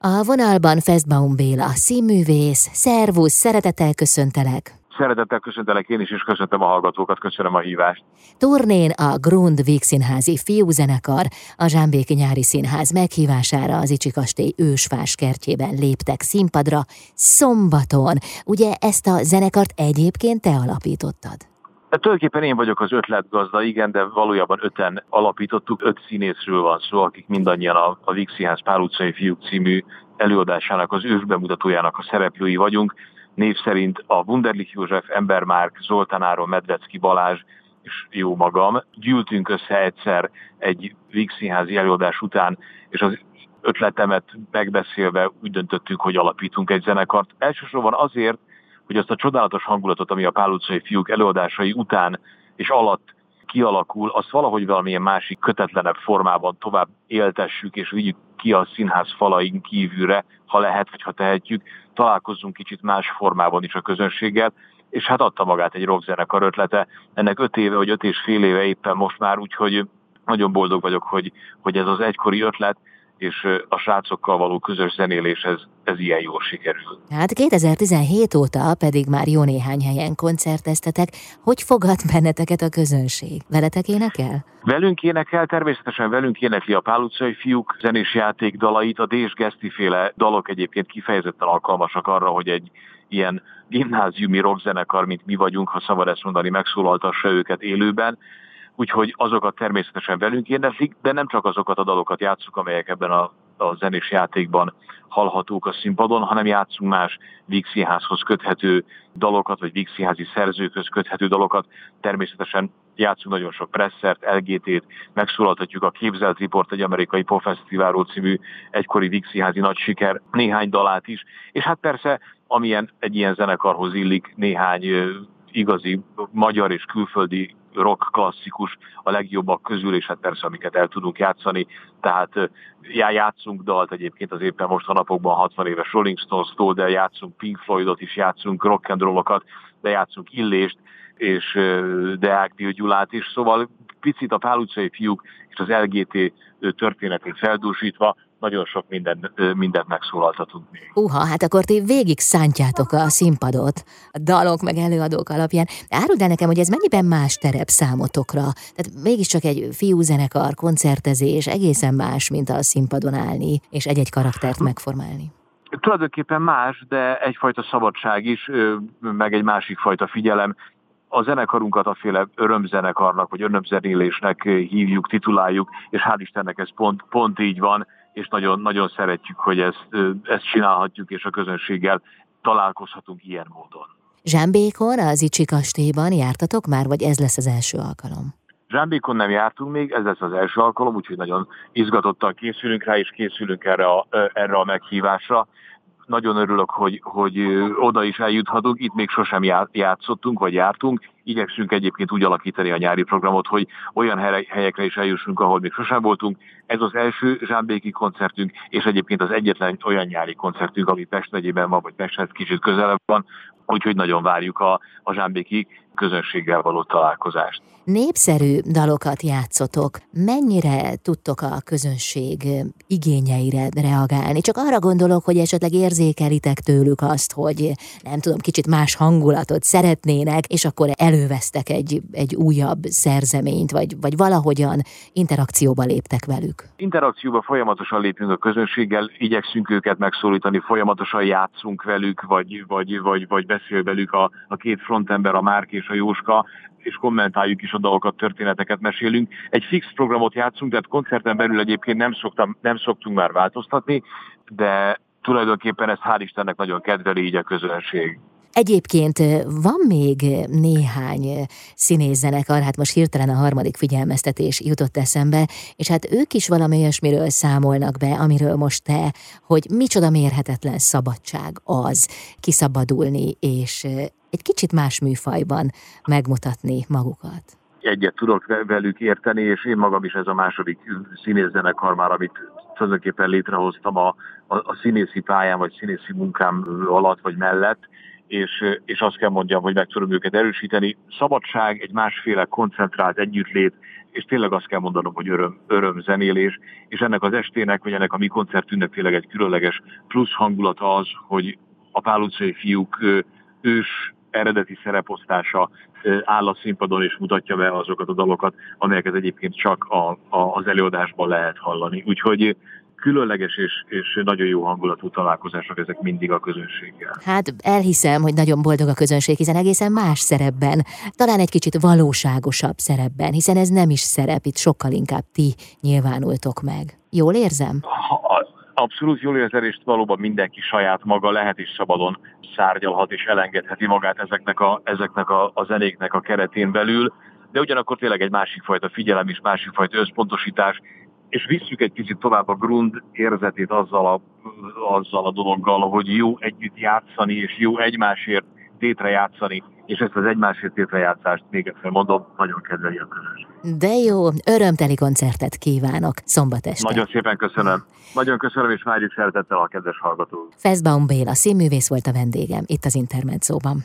A vonalban Festbaum Béla, színművész, szervusz, szeretettel köszöntelek. Szeretettel köszöntelek én is, és köszöntöm a hallgatókat, köszönöm a hívást. Turnén a Grund Vígszínházi fiúzenekar a Zsámbéki Nyári Színház meghívására az Icsi Kastély ősfás kertjében léptek színpadra szombaton. Ugye ezt a zenekart egyébként te alapítottad? Hát tulajdonképpen én vagyok az ötletgazda, igen, de valójában öten alapítottuk, öt színészről van szó, akik mindannyian a, a Színház Pál utcai fiúk című előadásának, az ősbemutatójának a szereplői vagyunk. Név szerint a Wunderlich József, Embermárk, Zoltán Áron, Medvecki Balázs és jó magam. Gyűltünk össze egyszer egy Színházi előadás után, és az ötletemet megbeszélve úgy döntöttük, hogy alapítunk egy zenekart. Elsősorban azért, hogy azt a csodálatos hangulatot, ami a Pál utcai fiúk előadásai után és alatt kialakul, azt valahogy valamilyen másik kötetlenebb formában tovább éltessük, és vigyük ki a színház falain kívülre, ha lehet, vagy ha tehetjük, találkozzunk kicsit más formában is a közönséggel, és hát adta magát egy rockzenekar ötlete. Ennek öt éve, vagy öt és fél éve éppen most már, úgyhogy nagyon boldog vagyok, hogy, hogy ez az egykori ötlet és a srácokkal való közös zenélés ez, ez ilyen jól sikerül. Hát 2017 óta pedig már jó néhány helyen koncerteztetek. Hogy fogad benneteket a közönség? Veletek énekel? Velünk énekel, természetesen velünk énekli a Pál utcai fiúk zenés játék dalait, a Dés Geszti féle dalok egyébként kifejezetten alkalmasak arra, hogy egy ilyen gimnáziumi rockzenekar, mint mi vagyunk, ha szabad ezt mondani, megszólaltassa őket élőben úgyhogy azokat természetesen velünk éneklik, de nem csak azokat a dalokat játszunk, amelyek ebben a, a zenés játékban hallhatók a színpadon, hanem játszunk más Vígszínházhoz köthető dalokat, vagy Vígszínházi szerzőkhöz köthető dalokat. Természetesen játszunk nagyon sok presszert, LGT-t, megszólaltatjuk a Képzelt Report, egy amerikai popfesztiválról című egykori Vígszínházi nagy siker, néhány dalát is, és hát persze, amilyen egy ilyen zenekarhoz illik, néhány igazi magyar és külföldi rock klasszikus a legjobbak közül, és hát persze amiket el tudunk játszani, tehát já, játszunk dalt egyébként az éppen most a napokban 60 éves Rolling Stones-tól, de játszunk Pink Floydot is, játszunk rock and rollokat, de játszunk Illést, és Deák Gyulát is, szóval picit a Pál utcai fiúk és az LGT történetét feldúsítva nagyon sok minden, mindent megszólaltatunk még. Uha, hát akkor ti végig szántjátok a színpadot, a dalok meg előadók alapján. Áruld el nekem, hogy ez mennyiben más terep számotokra? Tehát mégiscsak egy fiúzenekar, koncertezés egészen más, mint a színpadon állni, és egy-egy karaktert megformálni. Tulajdonképpen más, de egyfajta szabadság is, meg egy másik fajta figyelem a zenekarunkat a féle örömzenekarnak, vagy örömzenélésnek hívjuk, tituláljuk, és hál' Istennek ez pont, pont így van és nagyon, nagyon szeretjük, hogy ezt, ezt csinálhatjuk, és a közönséggel találkozhatunk ilyen módon. Zsámbékon, az Icsi kastélyban jártatok már, vagy ez lesz az első alkalom? Zsámbékon nem jártunk még, ez lesz az első alkalom, úgyhogy nagyon izgatottan készülünk rá, és készülünk erre a, erre a meghívásra nagyon örülök, hogy, hogy oda is eljuthatunk. Itt még sosem játszottunk, vagy jártunk. Igyekszünk egyébként úgy alakítani a nyári programot, hogy olyan helyekre is eljussunk, ahol még sosem voltunk. Ez az első Zsámbéki koncertünk, és egyébként az egyetlen olyan nyári koncertünk, ami Pest megyében van, vagy Pesthez kicsit közelebb van, úgyhogy nagyon várjuk a, a Zsámbéki közönséggel való találkozást. Népszerű dalokat játszotok. Mennyire tudtok a közönség igényeire reagálni? Csak arra gondolok, hogy esetleg érzékelitek tőlük azt, hogy nem tudom, kicsit más hangulatot szeretnének, és akkor elővesztek egy, egy újabb szerzeményt, vagy, vagy valahogyan interakcióba léptek velük. Interakcióba folyamatosan lépünk a közönséggel, igyekszünk őket megszólítani, folyamatosan játszunk velük, vagy, vagy, vagy, vagy beszél velük a, a két frontember, a Márk és a Jóska, és kommentáljuk is a dolgokat, történeteket mesélünk. Egy fix programot játszunk, tehát koncerten belül egyébként nem, szoktam, nem szoktunk már változtatni, de tulajdonképpen ezt hál' Istennek nagyon kedveli így a közönség. Egyébként van még néhány színészzenekar, hát most hirtelen a harmadik figyelmeztetés jutott eszembe, és hát ők is valami olyasmiről számolnak be, amiről most te, hogy micsoda mérhetetlen szabadság az kiszabadulni, és egy kicsit más műfajban megmutatni magukat. Egyet tudok velük érteni, és én magam is ez a második színészzenekar már, amit tulajdonképpen létrehoztam a, a, a színészi pályán, vagy színészi munkám alatt, vagy mellett, és, és azt kell mondjam, hogy meg tudom őket erősíteni. Szabadság, egy másféle koncentrált együttlét, és tényleg azt kell mondanom, hogy öröm, öröm zenélés, és ennek az estének, vagy ennek a mi koncertünknek tényleg egy különleges plusz hangulata az, hogy a Pál utcai fiúk ős eredeti szereposztása áll a színpadon és mutatja be azokat a dalokat, amelyeket egyébként csak a, a, az előadásban lehet hallani. Úgyhogy különleges és, és nagyon jó hangulatú találkozások ezek mindig a közönséggel. Hát elhiszem, hogy nagyon boldog a közönség, hiszen egészen más szerepben, talán egy kicsit valóságosabb szerepben, hiszen ez nem is szerep, itt sokkal inkább ti nyilvánultok meg. Jól érzem? Abszolút jól érzem, és valóban mindenki saját maga lehet is szabadon szárgyalhat és elengedheti magát ezeknek a, ezeknek a, a zenéknek a keretén belül, de ugyanakkor tényleg egy másik fajta figyelem és másik fajta összpontosítás, és visszük egy kicsit tovább a grund érzetét azzal a, azzal a dologgal, hogy jó együtt játszani, és jó egymásért tétre játszani, és ezt az egymásért tétre játszást még egyszer mondom, nagyon kedveli a közönség. De jó, örömteli koncertet kívánok szombat este. Nagyon szépen köszönöm. Nagyon köszönöm, és várjuk szeretettel a kedves hallgatók. Feszbaum Béla színművész volt a vendégem itt az Intermedzóban.